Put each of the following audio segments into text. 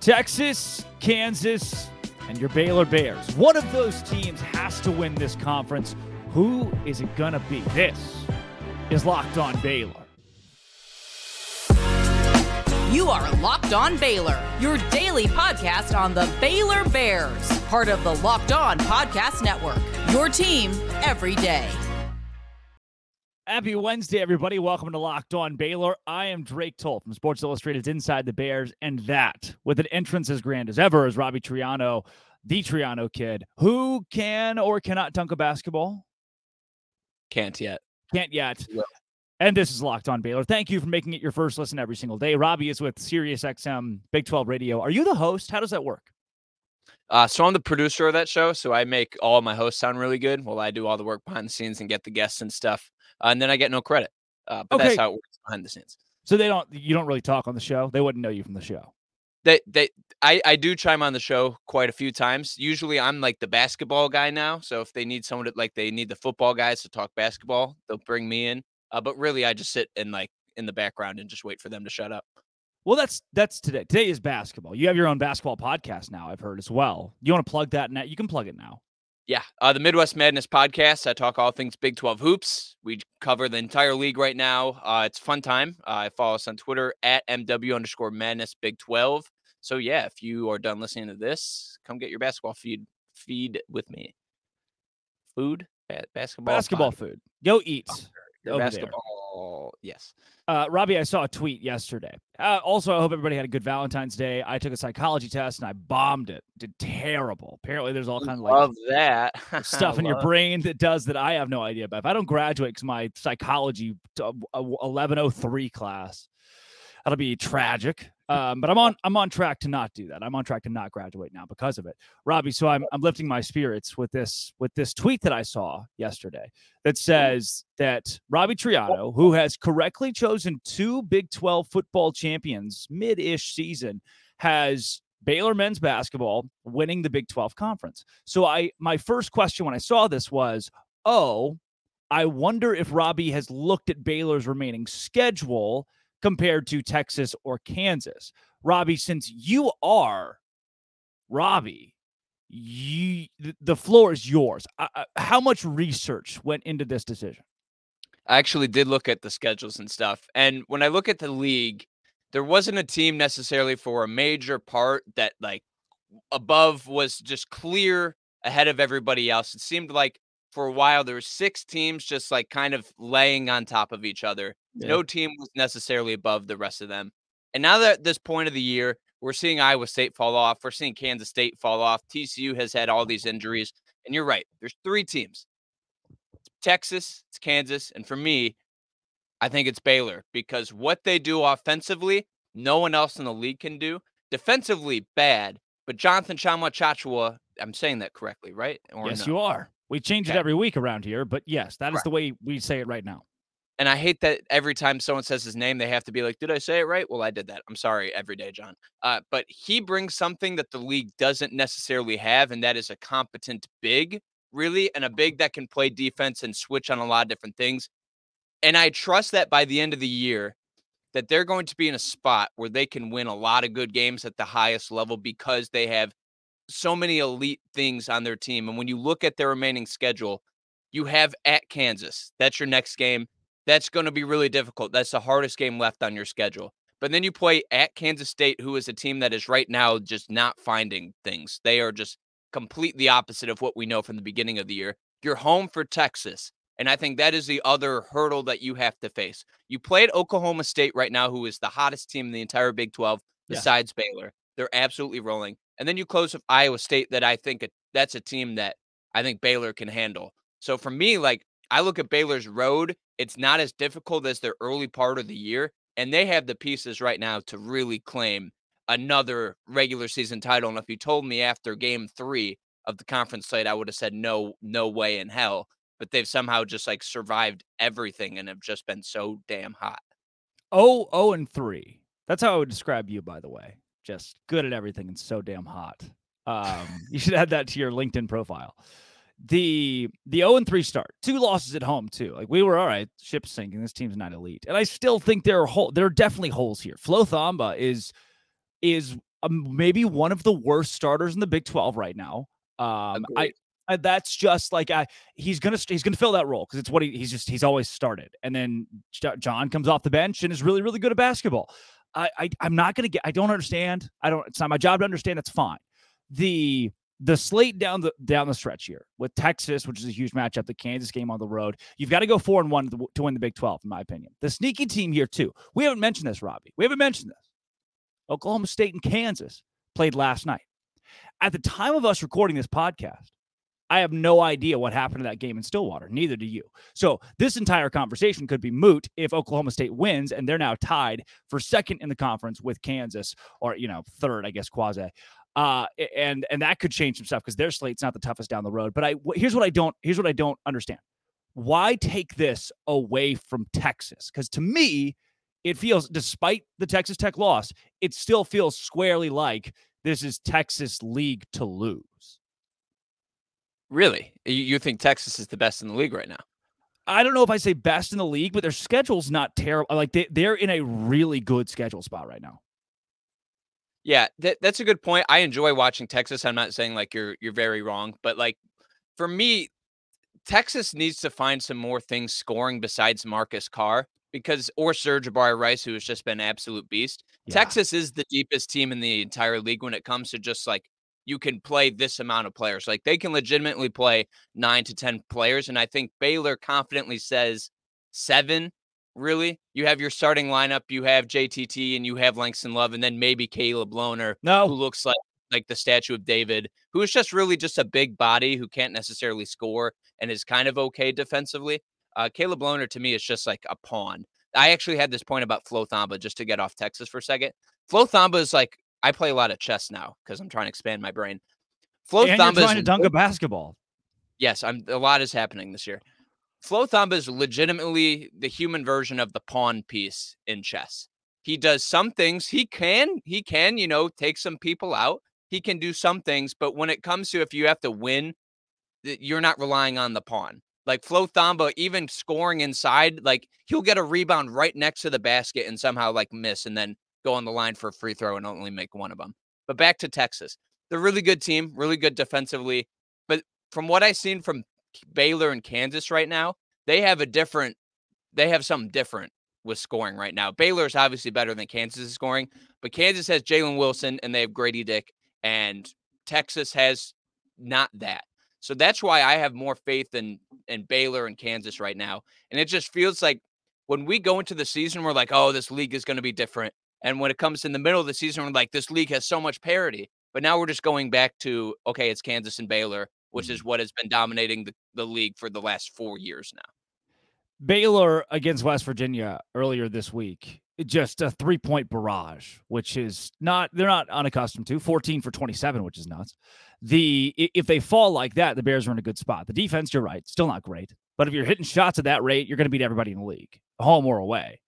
Texas, Kansas, and your Baylor Bears. One of those teams has to win this conference. Who is it going to be? This is Locked On Baylor. You are Locked On Baylor, your daily podcast on the Baylor Bears, part of the Locked On Podcast Network. Your team every day. Happy Wednesday, everybody. Welcome to Locked On Baylor. I am Drake Toll from Sports Illustrated's Inside the Bears, and that, with an entrance as grand as ever, is Robbie Triano, the Triano kid, who can or cannot dunk a basketball. Can't yet. Can't yet. And this is Locked On Baylor. Thank you for making it your first listen every single day. Robbie is with SiriusXM Big 12 Radio. Are you the host? How does that work? Uh, so I'm the producer of that show. So I make all my hosts sound really good while I do all the work behind the scenes and get the guests and stuff. And then I get no credit. Uh, but Okay. that's how it works behind the scenes. So they don't you don't really talk on the show. They wouldn't know you from the show. They, they, I, I do chime on the show quite a few times. Usually I'm like the basketball guy now. So if they need someone to like, they need the football guys to talk basketball, they'll bring me in. Uh, but really I just sit and like in the background and just wait for them to shut up. Well, that's that's today. Today is basketball. You have your own basketball podcast now, I've heard as well. You want to plug that now? You can plug it now. Yeah, uh, the Midwest Madness podcast. I talk all things Big 12 hoops. We cover the entire league right now. Uh, it's fun time. Uh, follow us on Twitter at MW underscore Madness Big 12. So, yeah, if you are done listening to this, come get your basketball feed feed with me. Food? Ba- basketball? Basketball fodder. food. Go eat. Your over there. Basketball. Yes. Uh, Robbie, I saw a tweet yesterday. Uh, also, I hope everybody had a good Valentine's Day. I took a psychology test and I bombed it. Did terrible. Apparently, there's all kind of like Love that. stuff in your brain that does that I have no idea about. If I don't graduate because my psychology uh, oh three class, that'll be tragic. Um, but I'm on I'm on track to not do that. I'm on track to not graduate now because of it, Robbie. So I'm I'm lifting my spirits with this with this tweet that I saw yesterday that says that Robbie Triano, who has correctly chosen two Big 12 football champions mid-ish season, has Baylor men's basketball winning the Big 12 conference. So I my first question when I saw this was, "Oh, I wonder if Robbie has looked at Baylor's remaining schedule compared to Texas or Kansas." Robbie, since you are Robbie, you the floor is yours. Uh, how much research went into this decision? I actually did look at the schedules and stuff. And when I look at the league, there wasn't a team necessarily for a major part that like above was just clear ahead of everybody else. It seemed like for a while there were six teams just like kind of laying on top of each other. Yeah. No team was necessarily above the rest of them. And now that at this point of the year, we're seeing Iowa State fall off. We're seeing Kansas State fall off. TCU has had all these injuries. And you're right. There's three teams. It's Texas, it's Kansas, and for me, I think it's Baylor because what they do offensively, no one else in the league can do. Defensively, bad, but Jonathan Tchamwa Tchatchoua, I'm saying that correctly, right? Or yes, no? you are. We change it every week around here, but yes, that is Correct. the way we say it right now. And I hate that every time someone says his name, they have to be like, "Did I say it right?" Well, I did that. I'm sorry, every day, John. Uh, but he brings something that the league doesn't necessarily have, and that is a competent big, really, and a big that can play defense and switch on a lot of different things. And I trust that by the end of the year, that they're going to be in a spot where they can win a lot of good games at the highest level because they have so many elite things on their team. And when you look at their remaining schedule, you have at Kansas. That's your next game. That's going to be really difficult. That's the hardest game left on your schedule. But then you play at Kansas State, who is a team that is right now just not finding things. They are just completely opposite of what we know from the beginning of the year. You're home for Texas. And I think that is the other hurdle that you have to face. You play at Oklahoma State right now, who is the hottest team in the entire Big 12 Yeah. besides Baylor. They're absolutely rolling. And then you close with Iowa State, that I think that's a team that I think Baylor can handle. So for me, like I look at Baylor's road, it's not as difficult as their early part of the year, and they have the pieces right now to really claim another regular season title. And if you told me after game three of the conference slate, I would have said no, no way in hell. But they've somehow just like survived everything and have just been so damn hot. Oh, oh, and three. That's how I would describe you, by the way. Just good at everything and so damn hot. Um, you should add that to your LinkedIn profile. The the 0 and 3 start, two losses at home too. Like we were all right, ship sinking. This team's not elite, and I still think there are hole. There are definitely holes here. Flo Thamba is is um, maybe one of the worst starters in the Big 12 right now. Um, I, I, that's just like I, he's gonna he's gonna fill that role because it's what he, he's just he's always started. And then John comes off the bench and is really really good at basketball. I, I I'm not gonna get. I don't understand. I don't. It's not my job to understand. It's fine. The the slate down the down the stretch here with Texas, which is a huge matchup, the Kansas game on the road. You've got to go four and one to, to win the Big Twelve, in my opinion. The sneaky team here too. We haven't mentioned this, Robbie. We haven't mentioned this. Oklahoma State and Kansas played last night. At the time of us recording this podcast, I have no idea what happened to that game in Stillwater. Neither do you. So this entire conversation could be moot if Oklahoma State wins and they're now tied for second in the conference with Kansas, or you know third, I guess quasi. Uh, and and that could change some stuff because their slate's not the toughest down the road. But I here's what I don't here's what I don't understand. Why take this away from Texas? Because to me, it feels, despite the Texas Tech loss, it still feels squarely like this is Texas league to lose. Really? You think Texas is the best in the league right now? I don't know if I say best in the league, but their schedule's not terrible. Like they, they're in a really good schedule spot right now. Yeah, that, that's a good point. I enjoy watching Texas. I'm not saying like you're you're very wrong, but like for me, Texas needs to find some more things scoring besides Marcus Carr because or Serge Sir'Jabari Rice, who has just been absolute beast. Yeah. Texas is the deepest team in the entire league when it comes to just like you can play this amount of players. Like they can legitimately play nine to ten players, and I think Baylor confidently says seven. Really, you have your starting lineup. You have JTT and you have Langston Love, and then maybe Caleb Lohner, no. who looks like like the statue of David, who is just really just a big body who can't necessarily score and is kind of okay defensively. Uh, Caleb Lohner to me is just like a pawn. I actually had this point about Flo Thamba just to get off Texas for a second. Flo Thamba is like I play a lot of chess now because I'm trying to expand my brain. Flo and Thamba you're trying is, to dunk a basketball. Yes, I'm. A lot is happening this year. Flo Thamba is legitimately the human version of the pawn piece in chess. He does some things. He can. He can. You know, take some people out. He can do some things, but when it comes to if you have to win, you're not relying on the pawn. Like Flo Thamba, even scoring inside, like he'll get a rebound right next to the basket and somehow like miss and then go on the line for a free throw and only make one of them. But back to Texas. They're really good team, really good defensively. But from what I've seen from Baylor and Kansas right now, they have a different, they have something different with scoring right now. Baylor is obviously better than Kansas is scoring, but Kansas has Jalen Wilson and they have Grady Dick, and Texas has not that. So that's why I have more faith in in Baylor and Kansas right now. And it just feels like when we go into the season, we're like, oh, this league is going to be different. And when it comes in the middle of the season, we're like, this league has so much parity. But now we're just going back to okay, it's Kansas and Baylor, which mm-hmm. is what has been dominating the, the league for the last four years now. Baylor against West Virginia earlier this week, just a three point barrage, which is not, they're not unaccustomed to 14 for 27, which is nuts the if they fall like that, the Bears are in a good spot. The defense, you're right, still not great. But if you're hitting shots at that rate, you're going to beat everybody in the league, home or away.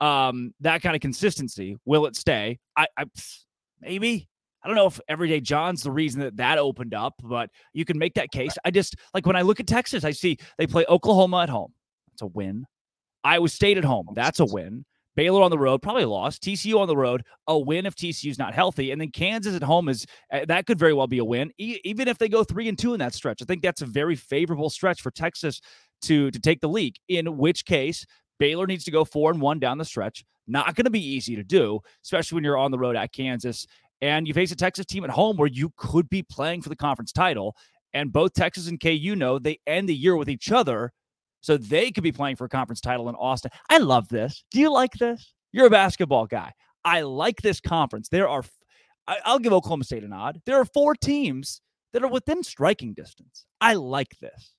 Um, that kind of consistency, will it stay? I, I maybe. I don't know if Everyday John's the reason that that opened up, but you can make that case. I just like when I look at Texas, I see they play Oklahoma at home. That's a win. Iowa State at home. That's a win. Baylor on the road, probably lost. TCU on the road, a win if TCU's not healthy, and then Kansas at home is uh, that could very well be a win, e- even if they go three and two in that stretch. I think that's a very favorable stretch for Texas to to take the league. In which case, Baylor needs to go four and one down the stretch. Not going to be easy to do, especially when you're on the road at Kansas and you face a Texas team at home where you could be playing for the conference title. And both Texas and KU know they end the year with each other so they could be playing for a conference title in Austin. I love this. Do you like this? You're a basketball guy. I like this conference. There are, I'll give Oklahoma State a nod. There are four teams that are within striking distance. I like this.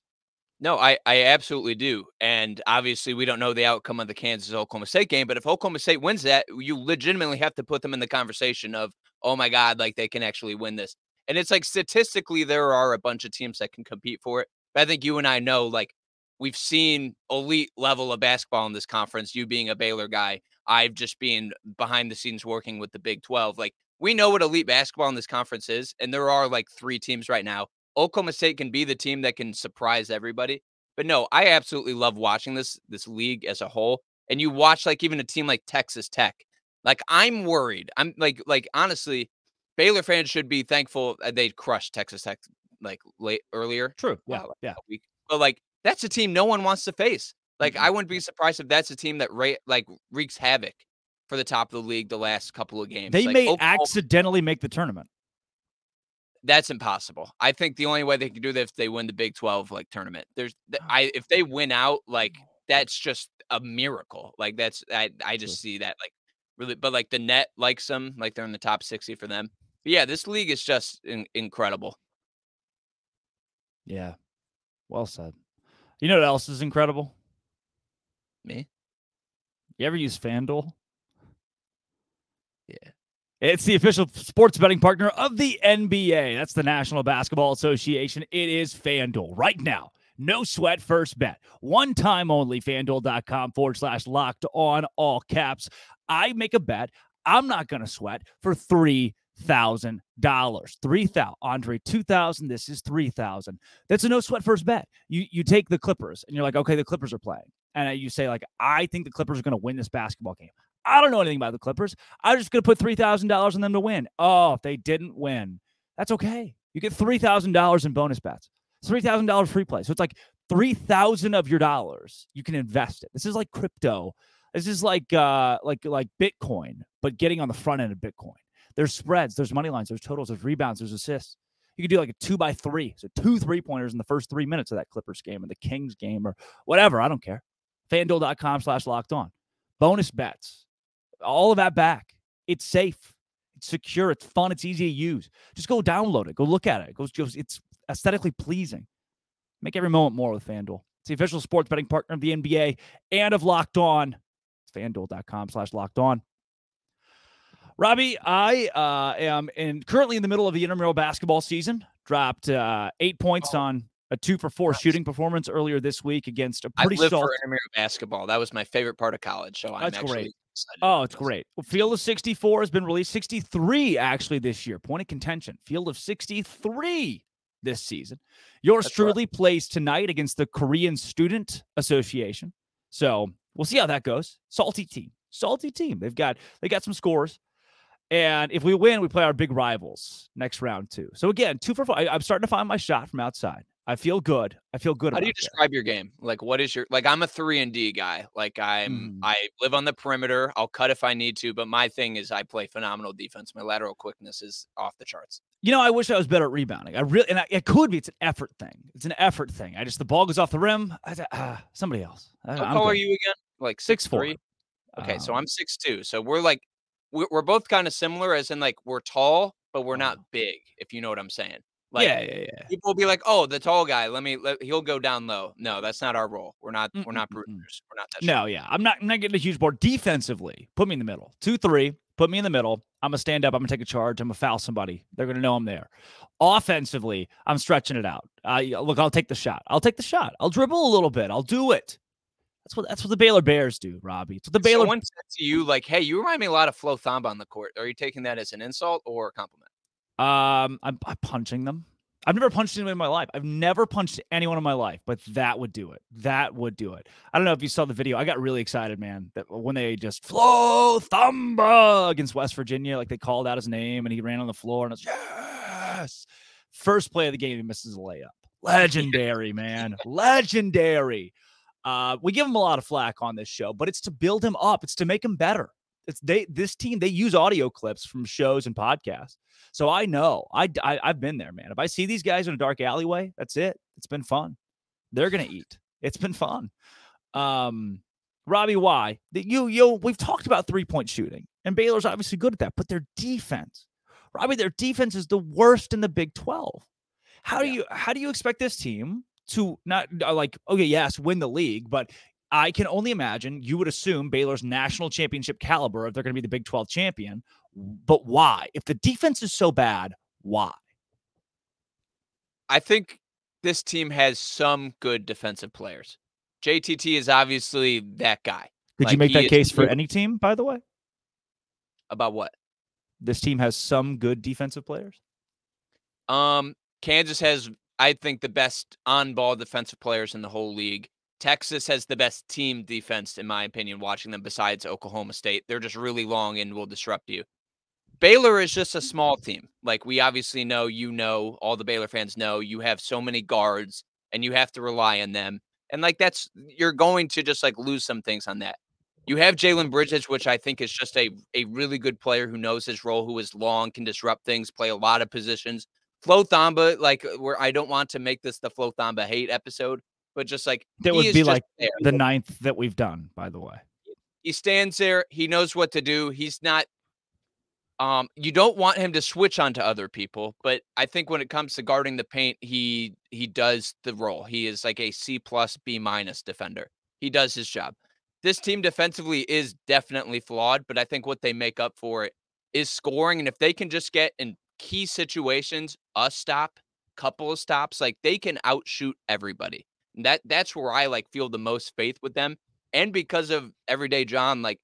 No, I, I absolutely do. And obviously, we don't know the outcome of the Kansas Oklahoma State game, but if Oklahoma State wins that, you legitimately have to put them in the conversation of, oh my God, like they can actually win this. And it's like statistically, there are a bunch of teams that can compete for it. But I think you and I know, like, we've seen elite level of basketball in this conference. You being a Baylor guy, I've just been behind the scenes working with the Big 12. Like we know what elite basketball in this conference is, and there are like three teams right now. Oklahoma State can be the team that can surprise everybody. But no, I absolutely love watching this this league as a whole. And you watch like even a team like Texas Tech. Like I'm worried. I'm like like honestly, Baylor fans should be thankful they crushed Texas Tech like late earlier. True. Yeah. Uh, yeah. Week. But like that's a team no one wants to face. Like mm-hmm. I wouldn't be surprised if that's a team that ra- like wreaks havoc for the top of the league the last couple of games. They like, may Oklahoma, accidentally make the tournament. That's impossible. I think the only way they can do that if they win the Big 12 like tournament. There's I if they win out like that's just a miracle. Like that's I I just see that like really but like the net likes them like they're in the top 60 for them. But yeah, this league is just in, incredible. Yeah. Well said. You know what else is incredible? Me? You ever use FanDuel? Yeah. It's the official sports betting partner of the NBA. That's the National Basketball Association. It is FanDuel right now. No sweat first bet. One time only. FanDuel.com forward slash locked on all caps. I make a bet. I'm not going to sweat for three thousand dollars. Three thousand. Andre, two thousand. This is three thousand. That's a no sweat first bet. You you take the Clippers and you're like, okay, the Clippers are playing, and you say like, I think the Clippers are going to win this basketball game. I don't know anything about the Clippers. I'm just going to put $3,000 on them to win. Oh, if they didn't win, that's okay. You get $3,000 in bonus bets. $3,000 free play. So it's like 3,000 of your dollars. You can invest it. This is like crypto. This is like uh like like Bitcoin, but getting on the front end of Bitcoin. There's spreads, there's money lines, there's totals, there's rebounds, there's assists. You could do like a two by three. So two three pointers in the first three minutes of that Clippers game or the Kings game or whatever. I don't care. FanDuel.com slash locked on. Bonus bets all of that back. It's safe, it's secure, it's fun, it's easy to use. Just go download it, go look at it. It goes, it's aesthetically pleasing. Make every moment more with FanDuel. It's the official sports betting partner of the NBA and of Locked On. FanDuel.com slash locked on. Robbie, I uh, am in currently in the middle of the intramural basketball season. Dropped uh, eight points oh. on a two for four nice. shooting performance earlier this week against a pretty. I lived for intramural basketball. That was my favorite part of college. So I'm That's actually great. Oh, it's great. Well, Field of 64 has been released. 63 actually this year. Point of contention. Field of 63 this season. Yours That's truly right. plays tonight against the Korean Student Association. So we'll see how that goes. Salty team. Salty team. They've got they got some scores. And if we win, we play our big rivals next round too. So again, two for four. I, I'm starting to find my shot from outside. I feel good. I feel good. How do you describe that. your game? Like, what is your like? I'm a three and D guy. Like, I'm mm. I live on the perimeter. I'll cut if I need to, but my thing is I play phenomenal defense. My lateral quickness is off the charts. You know, I wish I was better at rebounding. I really, and I, it could be. It's an effort thing. It's an effort thing. I just the ball goes off the rim. I, uh, somebody else. How tall are you again? Like six, six four. Three? Okay, um, so I'm six two. So we're like we're, we're both kind of similar, as in like we're tall, but we're not big. If you know what I'm saying. Like, yeah, yeah, yeah. People will be like, "Oh, the tall guy. Let me. Let, he'll go down low." No, that's not our role. We're not. Mm-mm-mm. We're not bruters. We're not that. No, yeah. I'm not. I'm not getting a huge board defensively. Put me in the middle. Two, three. Put me in the middle. I'm gonna stand up. I'm gonna take a charge. I'm gonna foul somebody. They're gonna know I'm there. Offensively, I'm stretching it out. Uh, look, I'll take the shot. I'll take the shot. I'll dribble a little bit. I'll do it. That's what that's what the Baylor Bears do, Robbie. It's what the Baylor. Someone said to you, like, "Hey, you remind me a lot of Flo Thamba on the court." Are you taking that as an insult or a compliment? Um, I'm, I'm punching them. I've never punched anyone in my life. I've never punched anyone in my life, but that would do it. That would do it. I don't know if you saw the video. I got really excited, man, that when they just Flo Thamba against West Virginia, like they called out his name and he ran on the floor and it's yes. First play of the game, he misses a layup. Legendary, man. Legendary. Uh, we give him a lot of flack on this show, but it's to build him up. It's to make him better. It's they this team they use audio clips from shows and podcasts. So I know I, I I've been there, man. If I see these guys in a dark alleyway, that's it. It's been fun. They're gonna eat. It's been fun. Um, Robbie, why? You you we've talked about three point shooting, and Baylor's obviously good at that, but their defense, Robbie, their defense is the worst in the Big Twelve. How do you how do you expect this team to not uh, like okay, yes, win the league, but I can only imagine you would assume Baylor's national championship caliber if they're going to be the Big 12 champion. But why? If the defense is so bad, why? I think this team has some good defensive players. JTT is obviously that guy. Could like, you make that case for any team, by the way? About what? This team has some good defensive players. Um, Kansas has, I think, the best on-ball defensive players in the whole league. Texas has the best team defense, in my opinion, watching them besides Oklahoma State. They're just really long and will disrupt you. Baylor is just a small team. Like we obviously know, you know, all the Baylor fans know you have so many guards and you have to rely on them. And like that's you're going to just like lose some things on that. You have Jalen Bridges, which I think is just a a really good player who knows his role, who is long, can disrupt things, play a lot of positions. Flo Thamba, like where I don't want to make this the Flo Thamba hate episode, but just like That would be like there. the ninth that we've done, by the way. he stands there, he knows what to do. He's not um you don't want him to switch onto other people, but I think when it comes to guarding the paint, he he does the role. He is like a C plus B minus defender. He does his job. This team defensively is definitely flawed, but I think what they make up for it is scoring. And if they can just get in key situations, a stop, couple of stops, like they can outshoot everybody. That that's where I like feel the most faith with them. And because of everyday John, like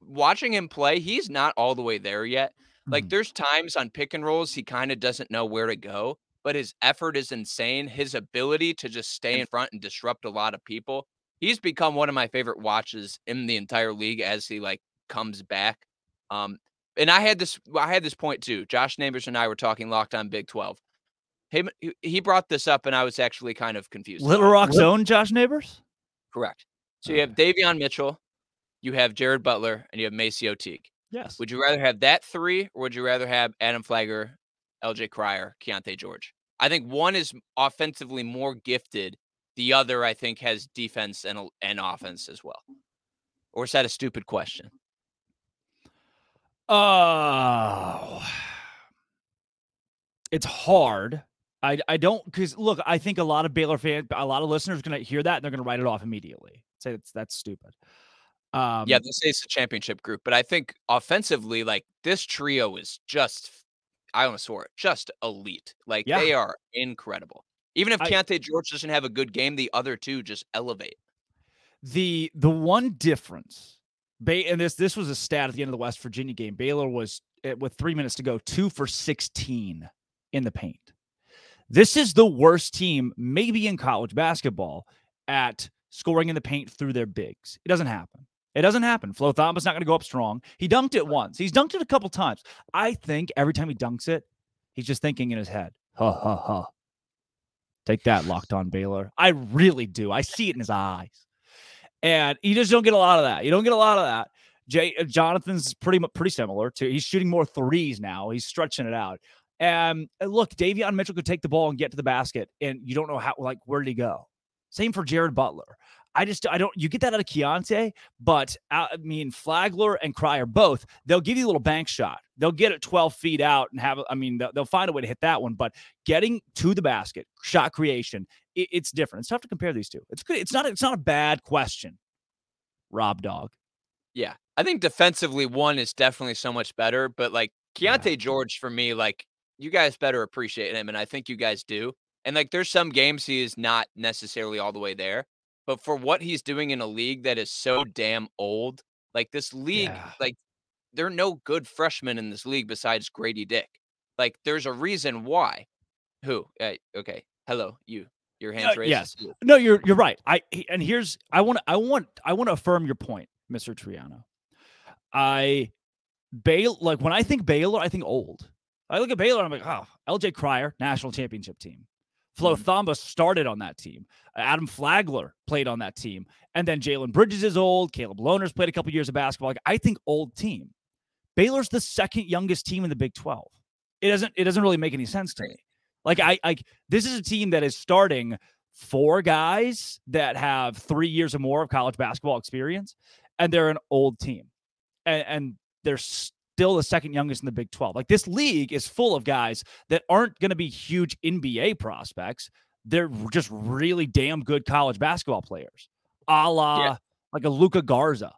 watching him play, he's not all the way there yet. Like Mhm. there's times on pick and rolls he kind of doesn't know where to go, but his effort is insane. His ability to just stay in front and disrupt a lot of people. He's become one of my favorite watches in the entire league as he like comes back. Um and I had this I had this point too. Josh Neighbors and I were talking locked on Big 12. Him he- brought this up and I was actually kind of confused. Little. Rock's own Josh Neighbors? Correct. So you have Davion Mitchell, you have Jared Butler, and you have MaCio Teague. Yes. Would you rather have that three, or would you rather have Adam Flagler, LJ Cryer, Keyonte George? I think one is offensively more gifted. The other, I think, has defense and and offense as well. Or is that a stupid question? Oh, it's hard. I I don't because look, I think a lot of Baylor fans, a lot of listeners are gonna hear that and they're gonna write it off immediately. Say that's that's stupid. Um, yeah, they say it's a championship group, but I think offensively, like this trio is just, I almost swore it, just elite. Like Yeah. they are incredible. Even if I- Keyonte George doesn't have a good game, the other two just elevate. the the one difference, Bay and this this was a stat at the end of the West Virginia game. Baylor was eh, with three minutes to go, two for sixteen in the paint. This is the worst team, maybe in college basketball, at scoring in the paint through their bigs. It doesn't happen. It doesn't happen. Flo Thamba not going to go up strong. He dunked it once. He's dunked it a couple times. I think every time he dunks it, he's just thinking in his head, ha ha ha. Take that, locked on Baylor. I really do. I see it in his eyes. And you just don't get a lot of that. You don't get a lot of that. Jay uh, Jonathan's pretty pretty similar to he's shooting more threes now. He's stretching it out. And uh, look, Davion Mitchell could take the ball and get to the basket, and you don't know how like where did he go? Same for Jared Butler. I just I don't you get that out of Keyonte, but uh, I mean Flagler and Cryer both they'll give you a little bank shot. They'll get it 12 feet out and have I mean they'll, they'll find a way to hit that one, but getting to the basket, shot creation, it, it's different. It's tough to compare these two. It's good. It's not it's not a bad question. Rob Dog. Yeah. I think defensively, one is definitely so much better, but like Yeah. George for me, like you guys better appreciate him, and I think you guys do. And like there's some games he is not necessarily all the way there, but for what he's doing in a league that is so damn old, like this league, Yeah. like there are no good freshmen in this league besides Grady Dick. Like there's a reason why. Who? Uh, okay. Hello, you. Your hands Uh, raised. yes. No, you're you're right. I and here's I want I want I want to affirm your point, Mr. Triano. I Baylor like when I think Baylor, I think old. I look at Baylor, I'm like, oh, LJ Cryer, national championship team. Flo hmm. Thamba started on that team. Adam Flagler played on that team. And then Jalen Bridges is old. Caleb Lohner's played a couple years of basketball. Like, I think old team. Baylor's the second youngest team in the Big 12. It doesn't it doesn't really make any sense to me. Like I like this is a team that is starting four guys that have three years or more of college basketball experience, and they're an old team, and, and they're still the second youngest in the Big Twelve. Like this league is full of guys that aren't going to be huge NBA prospects. They're just really damn good college basketball players, a la Yeah. like a Luka Garza,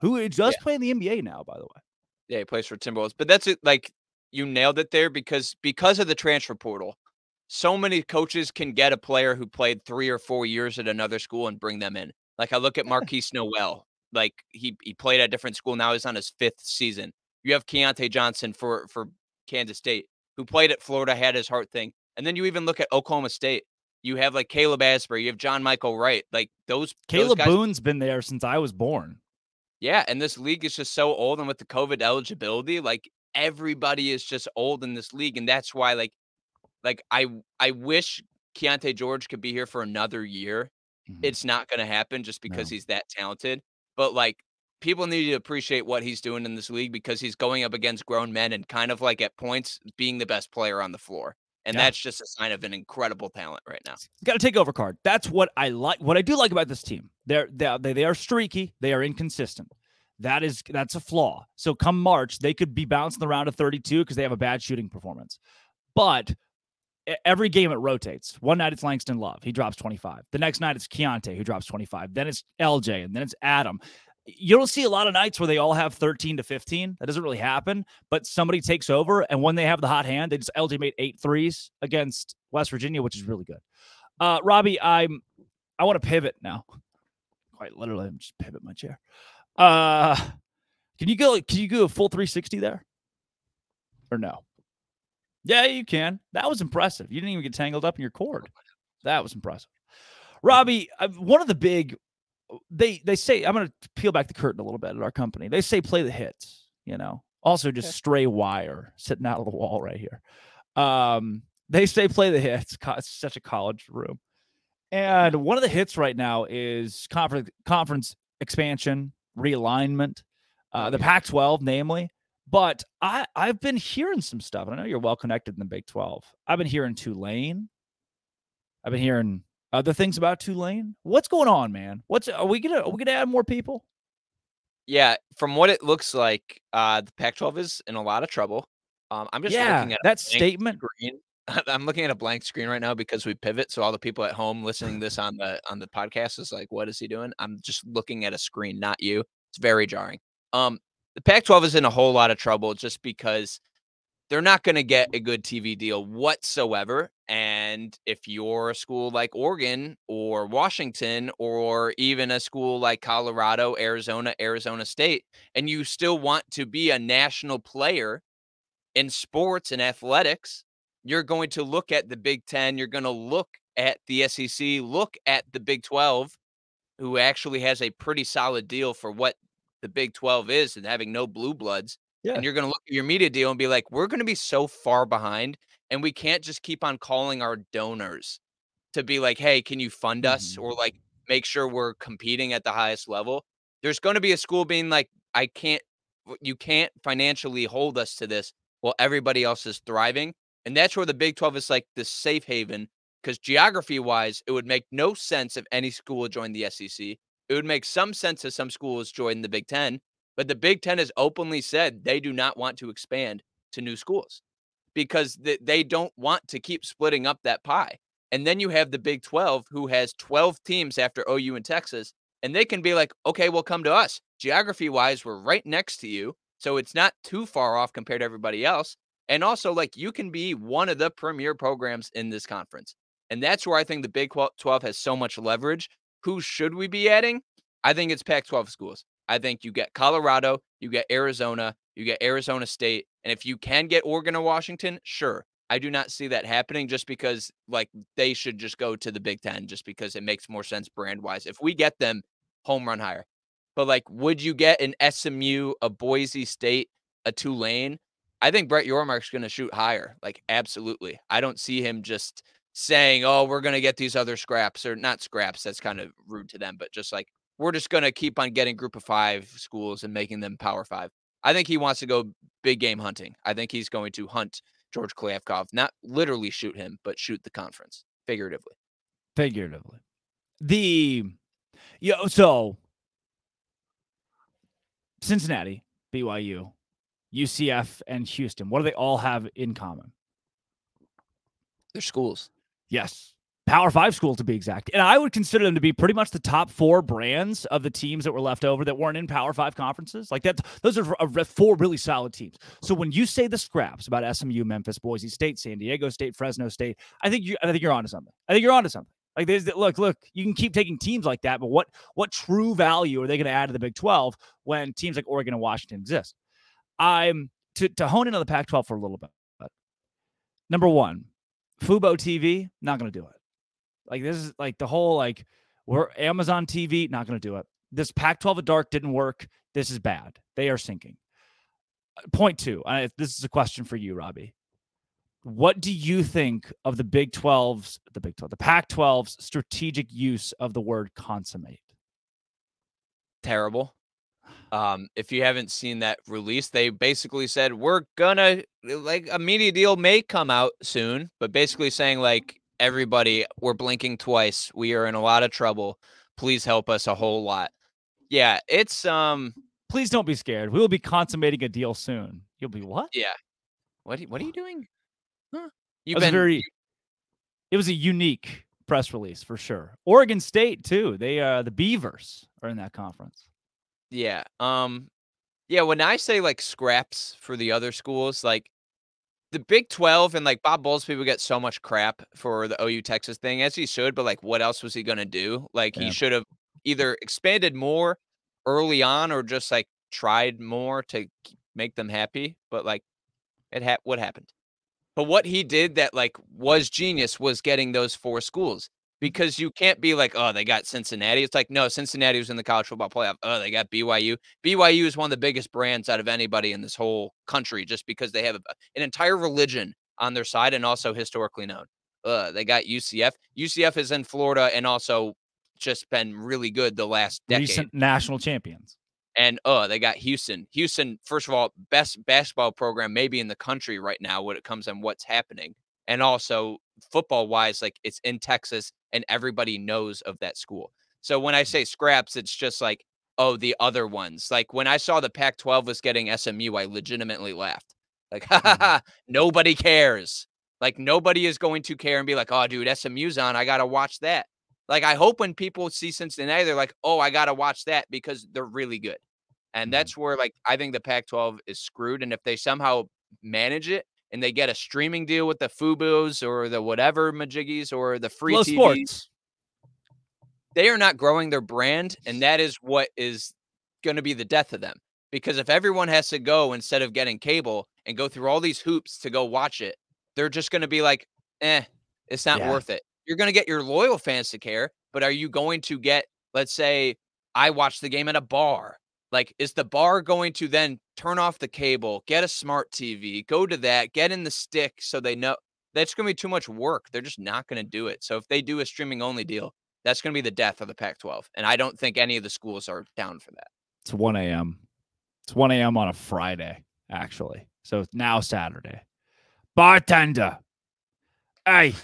who does Yeah. play in the NBA now, by the way. Yeah, he plays for Timberwolves. But that's it. Like you nailed it there because because of the transfer portal, so many coaches can get a player who played three or four years at another school and bring them in. Like I look at Markquis Nowell. Like he he played at a different school. Now he's on his fifth season. You have Keyontae Johnson for for Kansas State, who played at Florida, had his heart thing. And then you even look at Oklahoma State. You have like Caleb Asberry, you have John Michael Wright. Like those those Caleb guys Boone's been there since I was born. yeah, and this league is just so old, and with the COVID eligibility, like everybody is just old in this league, and that's why like like I I wish Keyonte George could be here for another year. Mhm. It's not going to happen just because No. he's that talented. But like people need to appreciate what he's doing in this league because he's going up against grown men and kind of like at points being the best player on the floor. And Yeah. that's just a sign of an incredible talent right now. got to take over card. That's what I like. What I do like about this team, they're they they, they are streaky. They are inconsistent. That is that's a flaw. So come March, they could be bouncing the round of 32 because they have a bad shooting performance. But every game it rotates. One night it's Langston Love, he drops 25. The next night it's Keyonte, who drops 25. Then it's LJ, and then it's Adam. You don't see a lot of nights where they all have 13 to 15. That doesn't really happen. But somebody takes over, and when they have the hot hand, they just LJ made eight threes against West Virginia, which is really good. Uh, Robbie, I'm I want to pivot now. Quite literally, I'm just pivot my chair. Uh, can you go? Can you go a full 360 there, or no? Yeah, you can. That was impressive. You didn't even get tangled up in your cord. That was impressive. Robbie, uh, one of the big they they say I'm going to peel back the curtain a little bit at our company. They say play the hits. You know, also just stray wire sitting out of the wall right here. Um, they say play the hits. It's such a college room. And one of the hits right now is conference conference expansion, realignment, uh, the. Pac-12, namely. But I I've been hearing some stuff, and I know you're well connected in the Big 12. I've been hearing Tulane. I've been hearing other things about Tulane. What's going on, man? What's are we gonna are we gonna add more people? Yeah, from what it looks like, uh, the Pac-12 is in a lot of trouble. Um, I'm just yeah, looking at that statement. screen. I'm looking at a blank screen right now because we pivot. So all the people at home listening this on the on the podcast is like, "What is he doing?" I'm just looking at a screen, not you. It's very jarring. Um, the Pac-12 is in a whole lot of trouble just because they're not going to get a good TV deal whatsoever. And if you're a school like Oregon or Washington or even a school like Colorado, Arizona, Arizona State, and you still want to be a national player in sports and athletics, you're going to look at the Big Ten, you're going to look at the SEC, look at the Big 12, who actually has a pretty solid deal for what the Big 12 is and having no blue bloods Yeah. and you're going to look at your media deal and be like, we're going to be so far behind, and we can't just keep on calling our donors to be like, hey, can you fund us Mhm. or like make sure we're competing at the highest level? There's going to be a school being like, I can't, you can't financially hold us to this while everybody else is thriving. And that's where the Big 12 is like the safe haven because geography wise, it would make no sense if any school would join the SEC. It would make some sense if some schools join the Big Ten. But the Big Ten has openly said they do not want to expand to new schools because th- they don't want to keep splitting up that pie. And then you have the Big 12 who has 12 teams after OU and Texas, and they can be like, okay, well, come to us. Geography wise, we're right next to you. So it's not too far off compared to everybody else. And also, like, you can be one of the premier programs in this conference. And that's where I think the Big 12 has so much leverage. Who should we be adding? I think it's Pac 12 schools. I think you get Colorado, you get Arizona, you get Arizona State. And if you can get Oregon or Washington, sure. I do not see that happening just because, like, they should just go to the Big Ten just because it makes more sense brand wise. If we get them, home run higher. But, like, would you get an SMU, a Boise State, a Tulane? I think Brett Yormark's going to shoot higher. Like, absolutely. I don't see him just saying, oh, we're going to get these other scraps or not scraps. That's kind of rude to them, but just like, we're just going to keep on getting group of five schools and making them power five. I think he wants to go big game hunting. I think he's going to hunt George Kliavkoff, not literally shoot him, but shoot the conference figuratively. figuratively. The yo so Cincinnati, BYU, UCF, and Houston. What do they all have in common? They're schools. Yes. Power five school to be exact. And I would consider them to be pretty much the top four brands of the teams that were left over that weren't in Power Five conferences. Like that, those are four really solid teams. So when you say the scraps about SMU, Memphis, Boise State, San Diego State, Fresno State, I think you I think you're onto something. I think you're onto something. Like there's look, look, you can keep taking teams like that, but what what true value are they going to add to the Big 12 when teams like Oregon and Washington exist? I'm to to hone in on the Pac-12 for a little bit. Number one, Fubo TV, not going to do it. Like this is like the whole like we're Amazon TV, not going to do it. This Pac-12 at dark didn't work. This is bad. They are sinking. point two. I, this is a question for you, Robbie. What do you think of the Big 12's, the Big 12, the Pac 12's strategic use of the word consummate? Terrible. Um, if you haven't seen that release, they basically said we're gonna like a media deal may come out soon, but basically saying like everybody, we're blinking twice. We are in a lot of trouble. Please help us a whole lot. Yeah, it's um. Please don't be scared. We will be consummating a deal soon. You'll be what? Yeah. What? What are you doing? Huh? You've been very. It was a unique press release for sure. Oregon State too. They uh the Beavers are in that conference. Yeah. Um yeah, when I say like scraps for the other schools, like the Big 12 and like Bob Bowlsby people get so much crap for the OU Texas thing as he should, but like what else was he going to do? Like yeah. he should have either expanded more early on or just like tried more to make them happy, but like it had what happened. But what he did that like was genius was getting those four schools because you can't be like, oh, they got Cincinnati. It's like, no, Cincinnati was in the college football playoff. Oh, they got BYU. BYU is one of the biggest brands out of anybody in this whole country just because they have an entire religion on their side and also historically known. Uh, they got UCF. UCF is in Florida and also just been really good the last decade. Recent national champions. And uh, they got Houston. Houston, first of all, best basketball program maybe in the country right now when it comes on what's happening. And also football wise, like it's in Texas and everybody knows of that school. So when I mm. say scraps, it's just like, oh, the other ones. Like when I saw the Pac 12 was getting SMU, I legitimately laughed. Like, ha ha mm. ha, nobody cares. Like nobody is going to care and be like, oh, dude, SMU's on. I got to watch that. Like I hope when people see Cincinnati, they're like, oh, I got to watch that because they're really good. And mm. that's where like I think the Pac 12 is screwed. And if they somehow manage it and they get a streaming deal with the Fubus or the whatever Majiggies or the free TVs, sports. they are not growing their brand, and that is what is going to be the death of them. Because if everyone has to go instead of getting cable and go through all these hoops to go watch it, they're just going to be like, eh, it's not yeah. worth it. You're going to get your loyal fans to care, but are you going to get, let's say, I watched the game at a bar like, is the bar going to then turn off the cable, get a smart TV, go to that, get in the stick so they know that's going to be too much work. They're just not going to do it. So if they do a streaming only deal, that's going to be the death of the Pac 12. And I don't think any of the schools are down for that. It's 1 a.m. It's 1 a.m. on a Friday, actually. So it's now Saturday. Bartender. Hey,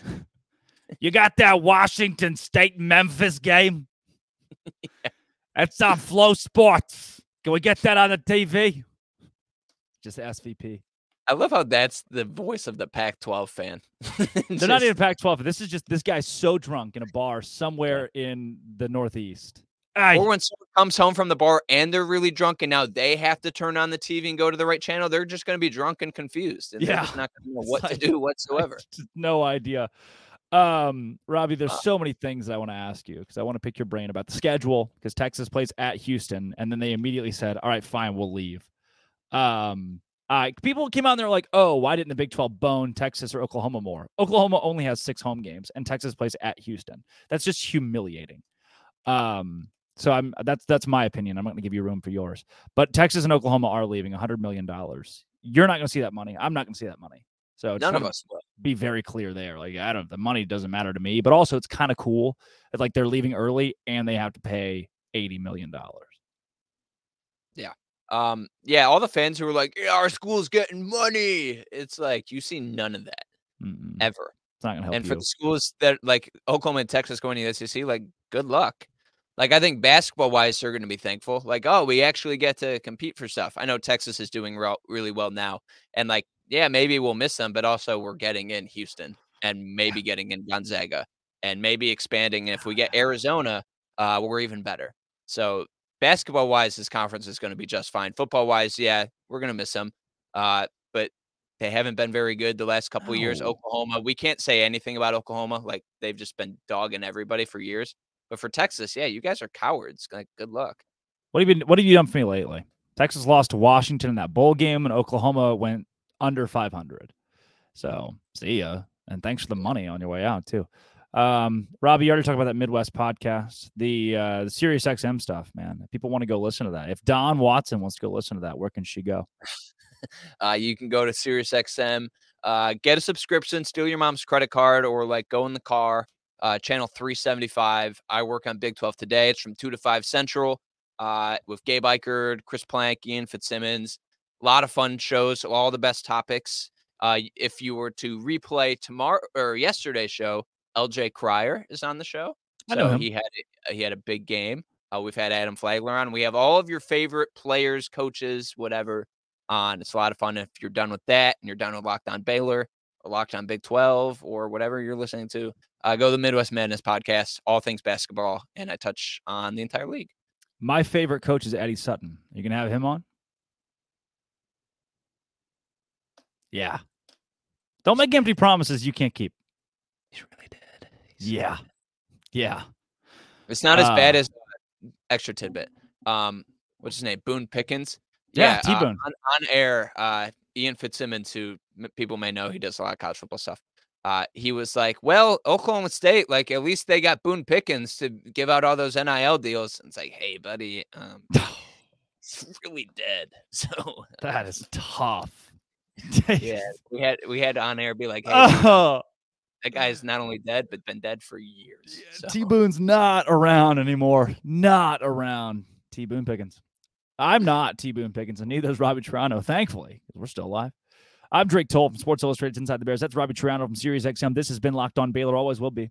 you got that Washington State Memphis game? yeah. It's on FloSports. Can we get that on the TV? Just SVP. I love how that's the voice of the Pac 12 fan. They're not even Pac 12. This is just this guy's so drunk in a bar somewhere in the Northeast. Or when someone comes home from the bar and they're really drunk and now they have to turn on the TV and go to the right channel, they're just going to be drunk and confused. And yeah. they're just not going to know what like, to do whatsoever. No idea. Um, Robbie, there's uh so many things I want to ask you because I want to pick your brain about the schedule because Texas plays at Houston, and then they immediately said, "All right, fine, we'll leave." Um, uh, people came out and they're like, "Oh, why didn't the Big 12 bone Texas or Oklahoma more?" Oklahoma only has six home games, and Texas plays at Houston. That's just humiliating. Um, so I'm that's that's my opinion. I'm not going to give you room for yours. But Texas and Oklahoma are leaving 100 million dollars. You're not going to see that money. I'm not going to see that money. So none of us will. Be very clear there. Like I don't. The money doesn't matter to me, but also it's kind of cool. It's like they're leaving early and they have to pay eighty million dollars. Yeah. Um. Yeah. All the fans who were like, yeah, "Our school's getting money," it's like you see none of that Mm-mm. ever. It's not gonna help. And you. for the schools that like Oklahoma and Texas going to the SEC, like good luck. Like I think basketball wise, they're going to be thankful. Like, oh, we actually get to compete for stuff. I know Texas is doing re- really well now, and like yeah, maybe we'll miss them, but also we're getting in Houston and maybe getting in Gonzaga and maybe expanding. And if we get Arizona, uh, we're even better. So basketball wise, this conference is going to be just fine. Football wise, yeah, we're going to miss them. Uh, but they haven't been very good the last couple years. Oklahoma, we can't say anything about Oklahoma. Like they've just been dogging everybody for years. But for Texas, yeah, you guys are cowards. Like, good luck. What have you been, What have you done for me lately? Texas lost to Washington in that bowl game, and Oklahoma went under 500. So see ya. And thanks for the money on your way out too. Um, Robbie, you already talked about that Midwest podcast, the uh, the Sirius XM stuff, man. People want to go listen to that. If Don Watson wants to go listen to that, where can she go? uh, you can go to SiriusXM, uh, get a subscription, steal your mom's credit card, or like go in the car. Uh, channel 375. I work on Big 12 today. It's from 2 to 5 Central uh, with Gabe Ikard, Chris Plank, Ian Fitzsimmons. A lot of fun shows, all the best topics. Uh, if you were to replay tomorrow or yesterday's show, LJ Cryer is on the show. I know So him. he had a- he had a big game. Uh, we've had Adam Flagler on. We have all of your favorite players, coaches, whatever on. It's a lot of fun if you're done with that and you're done with Locked On Baylor or Locked On Big 12 or whatever you're listening to. Uh, go to the Midwest Madness podcast, all things basketball, and I touch on the entire league. My favorite coach is Eddie Sutton. Are You can have him on. Yeah. Don't make empty promises you can't keep. He's really dead. He's Yeah. dead. Yeah. It's not as bad Uh, as uh, extra tidbit. Um, what's his name? Boone Pickens. Yeah, uh, T-Boone. on, on air, uh, Ian Fitzsimmons, who m- people may know, he does a lot of college football stuff. Uh, he was like, "Well, Oklahoma State, like at least they got Boone Pickens to give out all those NIL deals." And it's like, "Hey, buddy, um, it's really dead." So That is tough. Yeah, we had we had on air be like, "Hey, Oh, that guy's not only dead, but been dead for years." So. T Boone's not around anymore. Not around. T Boone Pickens. I'm not T Boone Pickens, and neither is Robbie Toronto, thankfully, because we're still alive. I'm Drake Toll from Sports Illustrated's Inside the Bears. That's Robbie Toronto from Sirius XM. This has been Locked On Baylor, always will be.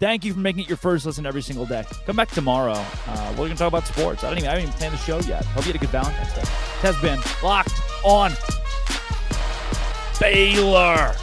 Thank you for making it your first listen every single day. Come back tomorrow. Uh, we're going to talk about sports. I don't even, I haven't even planned the show yet. Hope you had a good Valentine's Day. It has been Locked On Baylor.